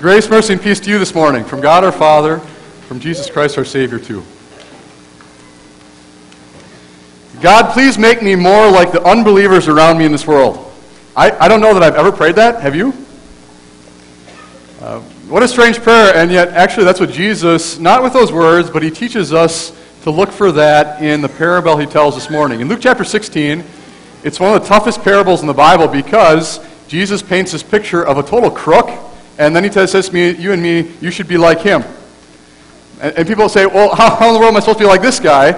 Grace, mercy, and peace to you this morning from God our Father, from Jesus Christ our Savior, too. God, please make me more like the unbelievers around me in this world. I, I don't know that I've ever prayed that. Have you? Uh, what a strange prayer, and yet, actually, that's what Jesus, not with those words, but he teaches us to look for that in the parable he tells this morning. In Luke chapter 16, it's one of the toughest parables in the Bible because Jesus paints this picture of a total crook and then he says to me, you and me, you should be like him. And, and people say, well, how, how, in the world am I supposed to be like this guy?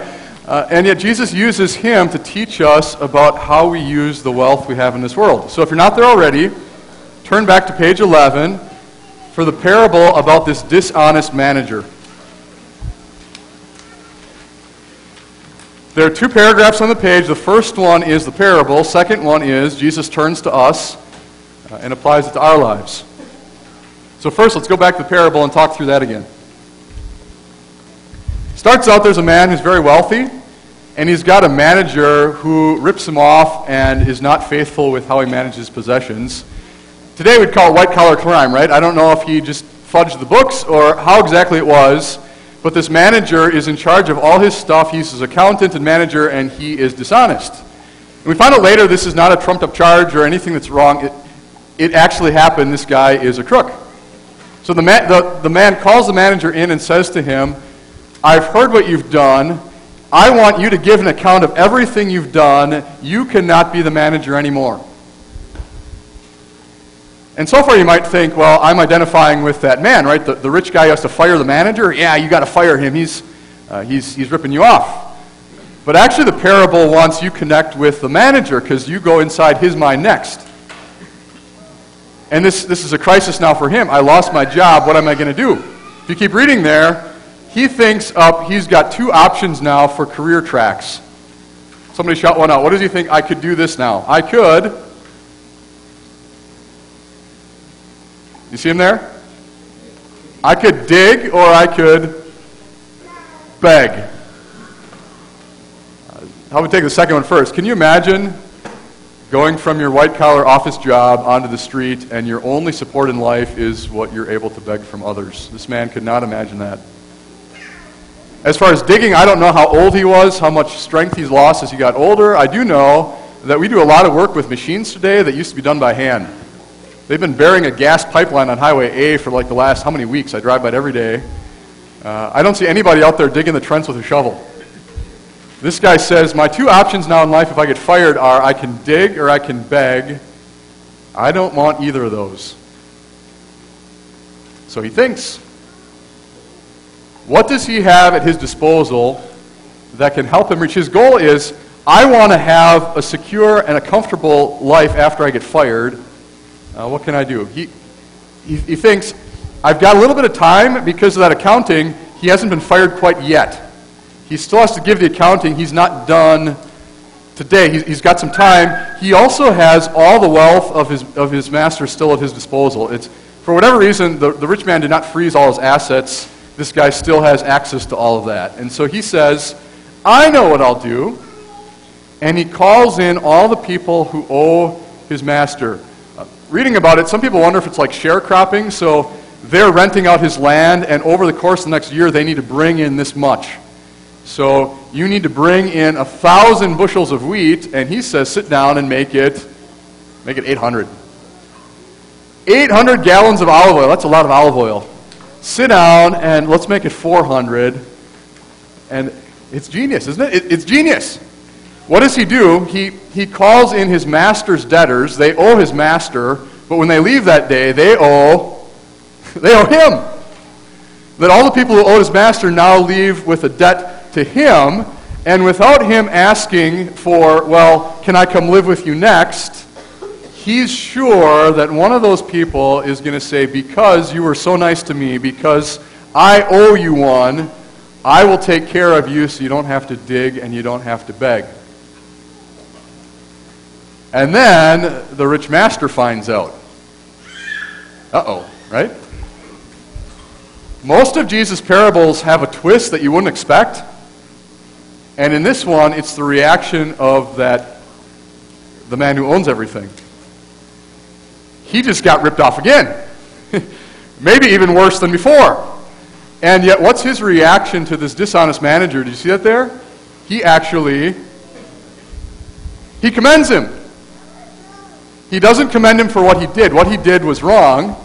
Uh, and yet Jesus uses him to teach us about how we use the wealth we have in this world. So if you're not there already, turn back to page 11 for the parable about this dishonest manager. There are two paragraphs on the page. The first one is the parable. Second one is Jesus turns to us uh, and applies it to our lives. So, first, let's go back to the parable and talk through that again. Starts out there's a man who's very wealthy, and he's got a manager who rips him off and is not faithful with how he manages possessions. Today we'd call it white collar crime, right? I don't know if he just fudged the books or how exactly it was, but this manager is in charge of all his stuff. He's his accountant and manager, and he is dishonest. And we find out later this is not a trumped up charge or anything that's wrong. It, it actually happened. This guy is a crook. So the man, the, the man calls the manager in and says to him, I've heard what you've done. I want you to give an account of everything you've done. You cannot be the manager anymore. And so far you might think, well, I'm identifying with that man, right? The, the rich guy has to fire the manager. Yeah, you got to fire him. He's, uh, he's, he's ripping you off. But actually, the parable wants you connect with the manager because you go inside his mind next. And this, this is a crisis now for him. I lost my job. What am I going to do? If you keep reading there, he thinks up, he's got two options now for career tracks. Somebody shout one out. What does he think? I could do this now. I could. You see him there? I could dig or I could beg. How about we take the second one first? Can you imagine going from your white collar office job onto the street and your only support in life is what you're able to beg from others. This man could not imagine that. As far as digging, I don't know how old he was, how much strength he's lost as he got older. I do know that we do a lot of work with machines today that used to be done by hand. They've been burying a gas pipeline on Highway A for like the last how many weeks? I drive by it every day. Uh, I don't see anybody out there digging the trench with a shovel. This guy says, My two options now in life if I get fired are I can dig or I can beg. I don't want either of those. So he thinks. What does he have at his disposal that can help him reach his goal is I want to have a secure and a comfortable life after I get fired. Uh, what can I do? He, he, he thinks, I've got a little bit of time because of that accounting. He hasn't been fired quite yet. He still has to give the accounting. He's not done today. He's, he's got some time. He also has all the wealth of his, of his master still at his disposal. It's, for whatever reason, the, the rich man did not freeze all his assets. This guy still has access to all of that. And so he says, I know what I'll do. And he calls in all the people who owe his master. Uh, reading about it, some people wonder if it's like sharecropping. So they're renting out his land, and over the course of the next year, they need to bring in this much. So you need to bring in a thousand bushels of wheat, and he says, sit down and make it, make it 800. 800 gallons of olive oil. That's a lot of olive oil. Sit down and let's make it 400. And it's genius, isn't it? it it's genius. What does he do? He, he calls in his master's debtors. They owe his master, but when they leave that day, they owe, they owe him. That all the people who owe his master now leave with a debt to him, and without him asking for, well, can I come live with you next? He's sure that one of those people is going to say, because you were so nice to me, because I owe you one, I will take care of you so you don't have to dig and you don't have to beg. And then the rich master finds out. Uh oh, right? Most of Jesus' parables have a twist that you wouldn't expect. And in this one, it's the reaction of that, the man who owns everything. He just got ripped off again. Maybe even worse than before. And yet, what's his reaction to this dishonest manager? Did you see that there? He actually he commends him. He doesn't commend him for what he did. What he did was wrong.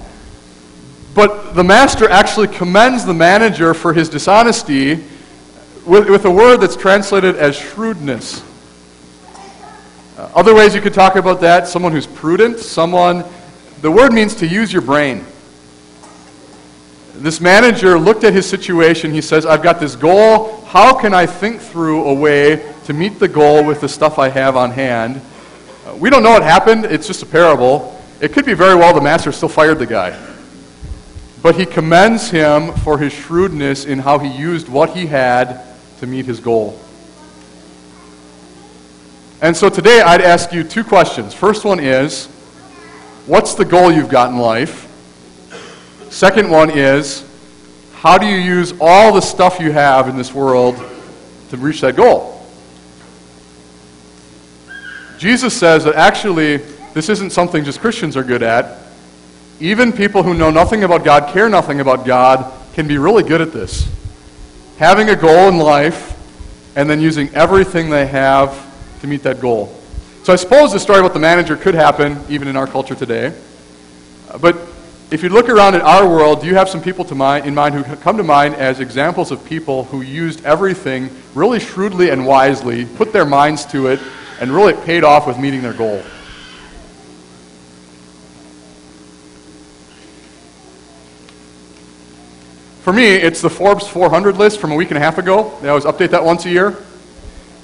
But the master actually commends the manager for his dishonesty with, with a word that's translated as shrewdness. Uh, other ways you could talk about that someone who's prudent, someone, the word means to use your brain. This manager looked at his situation. He says, I've got this goal. How can I think through a way to meet the goal with the stuff I have on hand? Uh, we don't know what happened. It's just a parable. It could be very well the master still fired the guy. But he commends him for his shrewdness in how he used what he had to meet his goal. And so today I'd ask you two questions. First one is, what's the goal you've got in life? Second one is, how do you use all the stuff you have in this world to reach that goal? Jesus says that actually this isn't something just Christians are good at. Even people who know nothing about God, care nothing about God, can be really good at this. Having a goal in life and then using everything they have to meet that goal. So I suppose the story about the manager could happen even in our culture today. Uh, but if you look around at our world, do you have some people to mind, in mind who come to mind as examples of people who used everything really shrewdly and wisely, put their minds to it, and really paid off with meeting their goal? For me, it's the Forbes 400 list from a week and a half ago. They always update that once a year.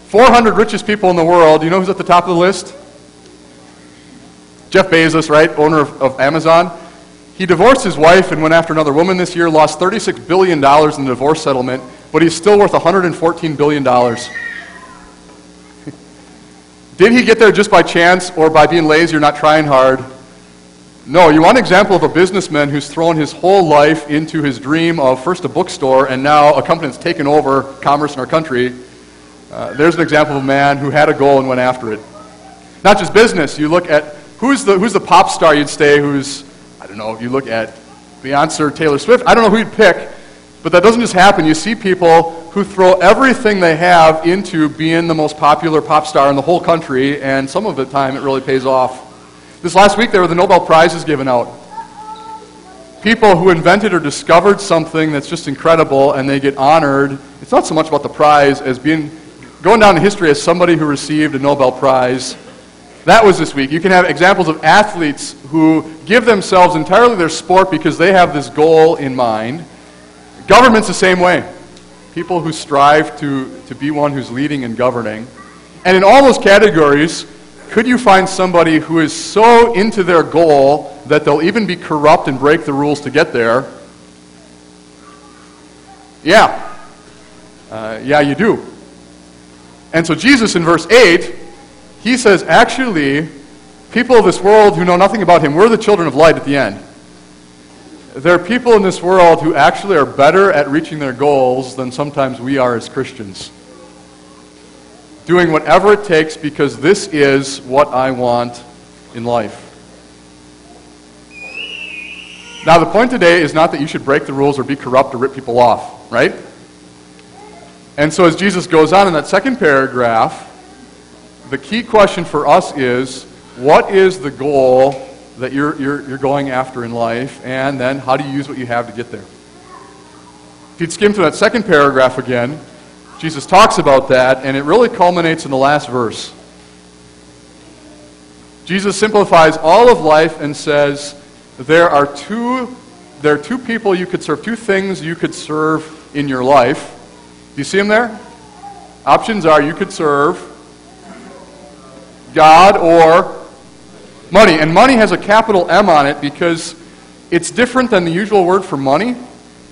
400 richest people in the world. You know who's at the top of the list? Jeff Bezos, right? Owner of, of Amazon. He divorced his wife and went after another woman this year, lost $36 billion in the divorce settlement, but he's still worth $114 billion. Did he get there just by chance or by being lazy or not trying hard? No, you want an example of a businessman who's thrown his whole life into his dream of first a bookstore and now a company that's taken over commerce in our country. Uh, there's an example of a man who had a goal and went after it. Not just business. You look at who's the, who's the pop star you'd say who's I don't know, you look at Beyonce or Taylor Swift, I don't know who you'd pick, but that doesn't just happen. You see people who throw everything they have into being the most popular pop star in the whole country, and some of the time it really pays off. This last week, there were the Nobel Prizes given out. People who invented or discovered something that's just incredible and they get honored. It's not so much about the prize as being going down in history as somebody who received a Nobel Prize that was this week. You can have examples of athletes who give themselves entirely their sport because they have this goal in mind. Government's the same way. People who strive to, to be one who's leading and governing. And in all those categories, could you find somebody who is so into their goal that they'll even be corrupt and break the rules to get there? Yeah. Uh, yeah, you do. And so Jesus in verse 8 he says, actually, people of this world who know nothing about him, we're the children of light at the end. There are people in this world who actually are better at reaching their goals than sometimes we are as Christians. Doing whatever it takes because this is what I want in life. Now, the point today is not that you should break the rules or be corrupt or rip people off, right? And so, as Jesus goes on in that second paragraph, the key question for us is what is the goal that you're, you're, you're going after in life, and then how do you use what you have to get there? If you'd skim through that second paragraph again, Jesus talks about that, and it really culminates in the last verse. Jesus simplifies all of life and says, there are two, there are two people you could serve, two things you could serve in your life. Do you see them there? Options are you could serve God or money. And money has a capital M on it because it's different than the usual word for money.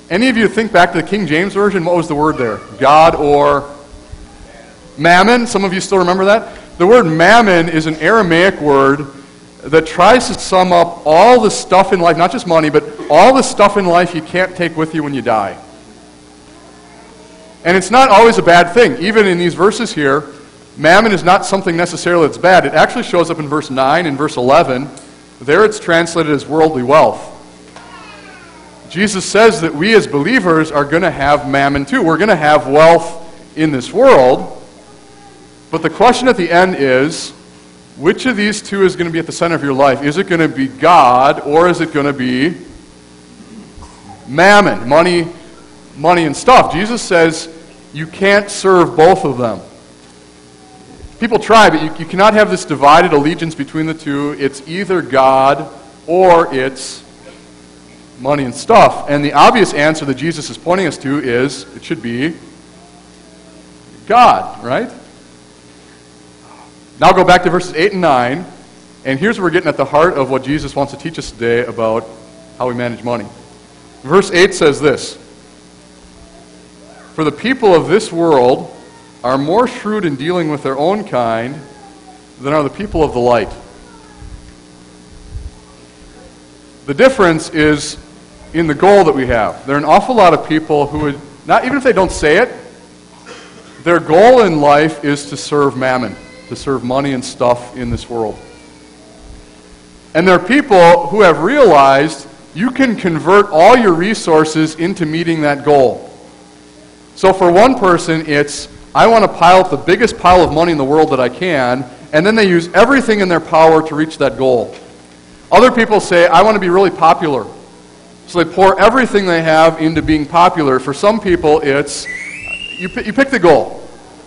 Any of you think back to the King James Version? What was the word there? God or mammon? Some of you still remember that? The word mammon is an Aramaic word that tries to sum up all the stuff in life, not just money, but all the stuff in life you can't take with you when you die. And it's not always a bad thing. Even in these verses here, Mammon is not something necessarily that's bad. It actually shows up in verse 9 and verse 11. There it's translated as worldly wealth. Jesus says that we as believers are going to have mammon too. We're going to have wealth in this world. But the question at the end is which of these two is going to be at the center of your life? Is it going to be God or is it going to be mammon, money, money and stuff? Jesus says you can't serve both of them. People try, but you, you cannot have this divided allegiance between the two. It's either God or it's money and stuff. And the obvious answer that Jesus is pointing us to is it should be God, right? Now go back to verses 8 and 9, and here's where we're getting at the heart of what Jesus wants to teach us today about how we manage money. Verse 8 says this For the people of this world are more shrewd in dealing with their own kind than are the people of the light. The difference is in the goal that we have. There are an awful lot of people who would, not even if they don't say it, their goal in life is to serve mammon, to serve money and stuff in this world. And there are people who have realized you can convert all your resources into meeting that goal. So for one person, it's, I want to pile up the biggest pile of money in the world that I can, and then they use everything in their power to reach that goal. Other people say, I want to be really popular. So they pour everything they have into being popular. For some people, it's you, you pick the goal.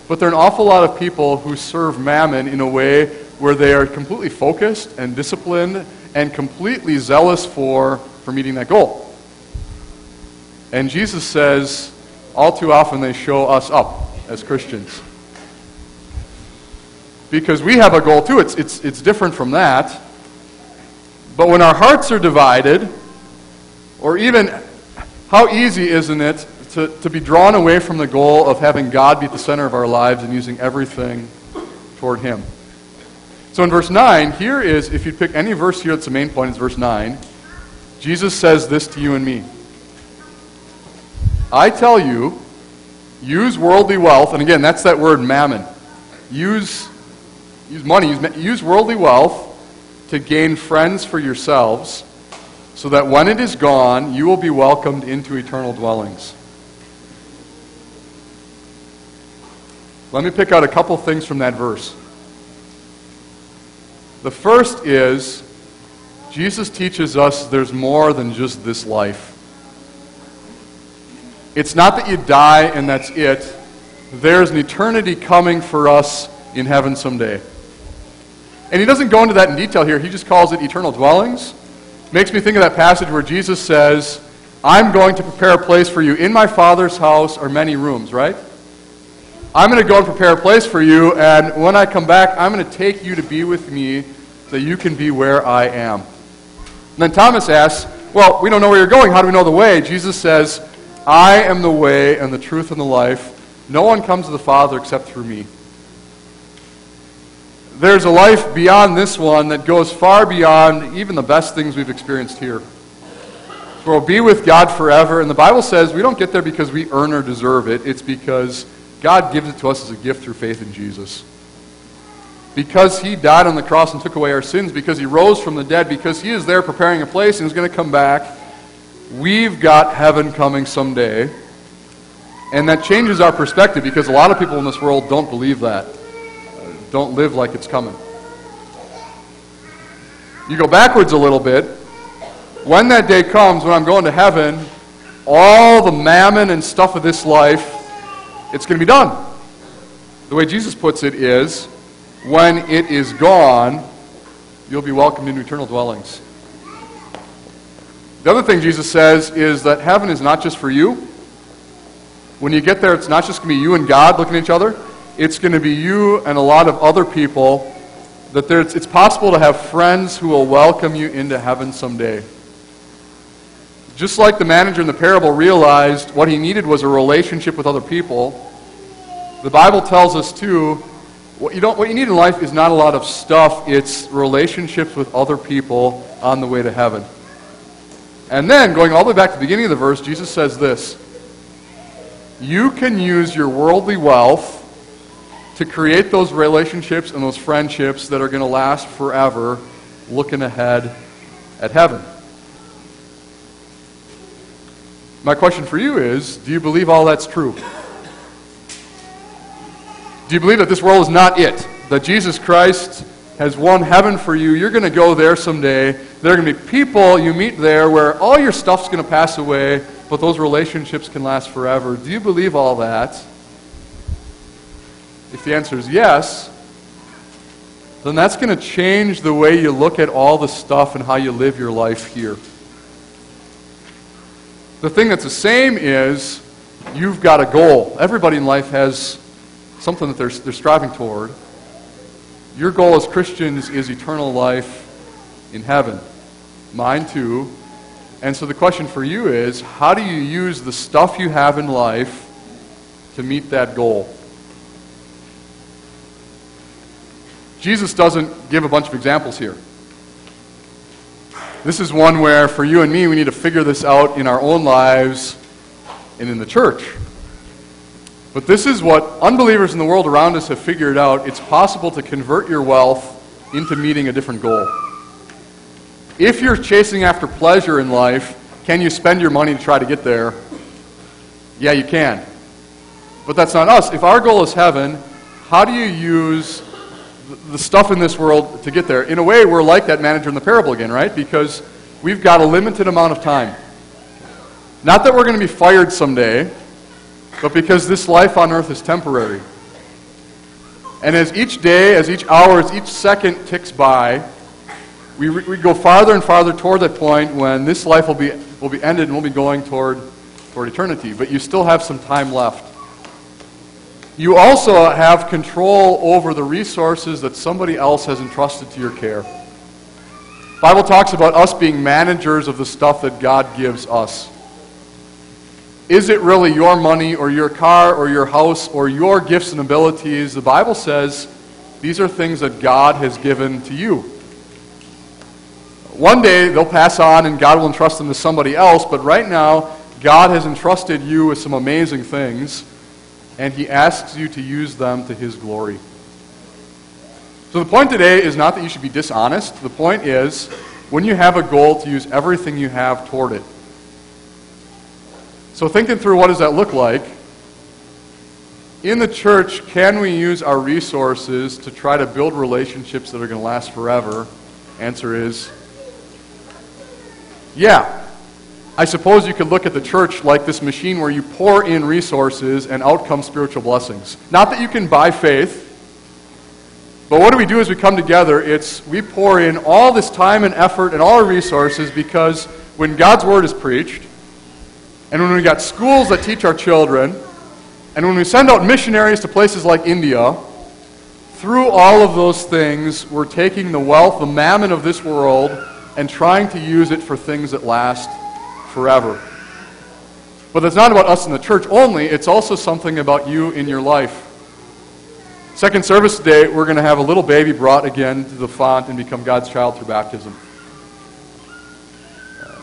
But there are an awful lot of people who serve mammon in a way where they are completely focused and disciplined and completely zealous for, for meeting that goal. And Jesus says, all too often they show us up as Christians. Because we have a goal too. It's, it's, it's different from that. But when our hearts are divided, or even, how easy isn't it to, to be drawn away from the goal of having God be at the center of our lives and using everything toward Him? So in verse 9, here is, if you pick any verse here that's the main point, it's verse 9. Jesus says this to you and me I tell you, use worldly wealth, and again, that's that word mammon. Use, use money, use, use worldly wealth to gain friends for yourselves so that when it is gone, you will be welcomed into eternal dwellings. Let me pick out a couple things from that verse. The first is Jesus teaches us there's more than just this life. It's not that you die and that's it. There's an eternity coming for us in heaven someday. And he doesn't go into that in detail here. He just calls it eternal dwellings. Makes me think of that passage where Jesus says, I'm going to prepare a place for you. In my Father's house are many rooms, right? I'm going to go and prepare a place for you, and when I come back, I'm going to take you to be with me so that you can be where I am. And then Thomas asks, Well, we don't know where you're going. How do we know the way? Jesus says, I am the way and the truth and the life. No one comes to the Father except through me. There's a life beyond this one that goes far beyond even the best things we've experienced here. We'll be with God forever. And the Bible says we don't get there because we earn or deserve it. It's because God gives it to us as a gift through faith in Jesus. Because he died on the cross and took away our sins, because he rose from the dead, because he is there preparing a place and is going to come back, we've got heaven coming someday. And that changes our perspective because a lot of people in this world don't believe that don't live like it's coming. You go backwards a little bit. When that day comes, when I'm going to heaven, all the mammon and stuff of this life, it's going to be done. The way Jesus puts it is, when it is gone, you'll be welcomed into eternal dwellings. The other thing Jesus says is that heaven is not just for you. When you get there, it's not just going to be you and God looking at each other it's going to be you and a lot of other people that there's, it's possible to have friends who will welcome you into heaven someday. Just like the manager in the parable realized what he needed was a relationship with other people, the Bible tells us too what you, don't, what you need in life is not a lot of stuff, it's relationships with other people on the way to heaven. And then, going all the way back to the beginning of the verse, Jesus says this You can use your worldly wealth to create those relationships and those friendships that are going to last forever, looking ahead at heaven. My question for you is do you believe all that's true? Do you believe that this world is not it? That Jesus Christ has won heaven for you? You're going to go there someday. There are going to be people you meet there where all your stuff's going to pass away, but those relationships can last forever. Do you believe all that? If the answer is yes, then that's going to change the way you look at all the stuff and how you live your life here. The thing that's the same is you've got a goal. Everybody in life has something that they're, they're striving toward. Your goal as Christians is eternal life in heaven. Mine too. And so the question for you is how do you use the stuff you have in life to meet that goal? Jesus doesn't give a bunch of examples here. This is one where, for you and me, we need to figure this out in our own lives and in the church. But this is what unbelievers in the world around us have figured out. It's possible to convert your wealth into meeting a different goal. If you're chasing after pleasure in life, can you spend your money to try to get there? Yeah, you can. But that's not us. If our goal is heaven, how do you use the stuff in this world to get there? In a way, we're like that manager in the parable again, right? Because we've got a limited amount of time. Not that we're going to be fired someday, but because this life on earth is temporary. And as each day, as each hour, as each second ticks by, we, we go farther and farther toward that point when this life will be, will be ended and we'll be going toward, toward eternity. But you still have some time left. You also have control over the resources that somebody else has entrusted to your care. Bible talks about us being managers of the stuff that God gives us. Is it really your money or your car or your house or your gifts and abilities? The Bible says these are things that God has given to you. One day they'll pass on and God will entrust them to somebody else, but right now, God has entrusted you with some amazing things, and He asks you to use them to His glory. So the point today is not that you should be dishonest. The point is, when you have a goal, to use everything you have toward it. So, thinking through what does that look like? In the church, can we use our resources to try to build relationships that are going to last forever? Answer is yeah. I suppose you could look at the church like this machine where you pour in resources and out come spiritual blessings. Not that you can buy faith, but what do we do as we come together? It's we pour in all this time and effort and all our resources because when God's word is preached, and when we got schools that teach our children, and when we send out missionaries to places like India, through all of those things, we're taking the wealth, the mammon of this world, and trying to use it for things that last forever. But it's not about us in the church only, it's also something about you in your life. Second service today, we're going to have a little baby brought again to the font and become God's child through baptism.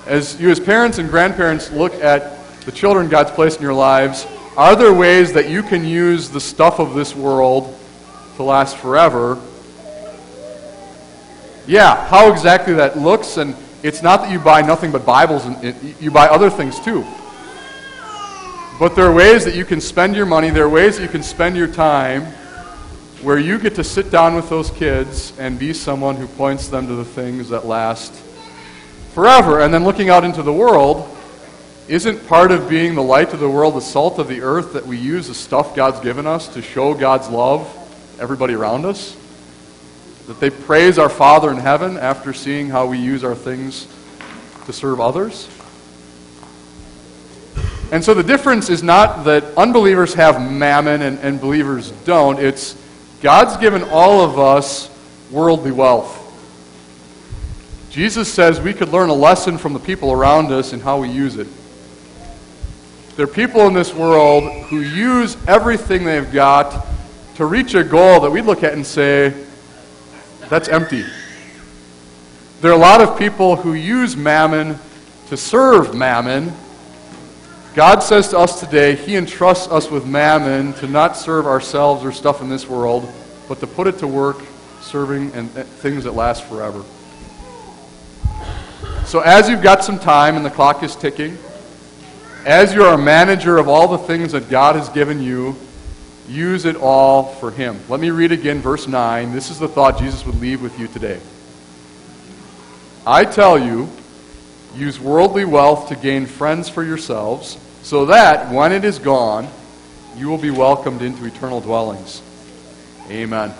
As you, as parents and grandparents, look at the children God's placed in your lives, are there ways that you can use the stuff of this world to last forever? Yeah, how exactly that looks, and it's not that you buy nothing but Bibles, and you buy other things too. But there are ways that you can spend your money, there are ways that you can spend your time where you get to sit down with those kids and be someone who points them to the things that last forever. And then looking out into the world, isn't part of being the light of the world, the salt of the earth, that we use the stuff God's given us to show God's love everybody around us? That they praise our Father in heaven after seeing how we use our things to serve others? And so the difference is not that unbelievers have mammon and, and believers don't. It's God's given all of us worldly wealth. Jesus says we could learn a lesson from the people around us in how we use it. There are people in this world who use everything they've got to reach a goal that we look at and say, that's empty. There are a lot of people who use mammon to serve mammon. God says to us today, He entrusts us with mammon to not serve ourselves or stuff in this world, but to put it to work serving and uh, things that last forever. So, as you've got some time and the clock is ticking, as you're a manager of all the things that God has given you, use it all for Him. Let me read again verse 9. This is the thought Jesus would leave with you today. I tell you, use worldly wealth to gain friends for yourselves, so that when it is gone, you will be welcomed into eternal dwellings. Amen.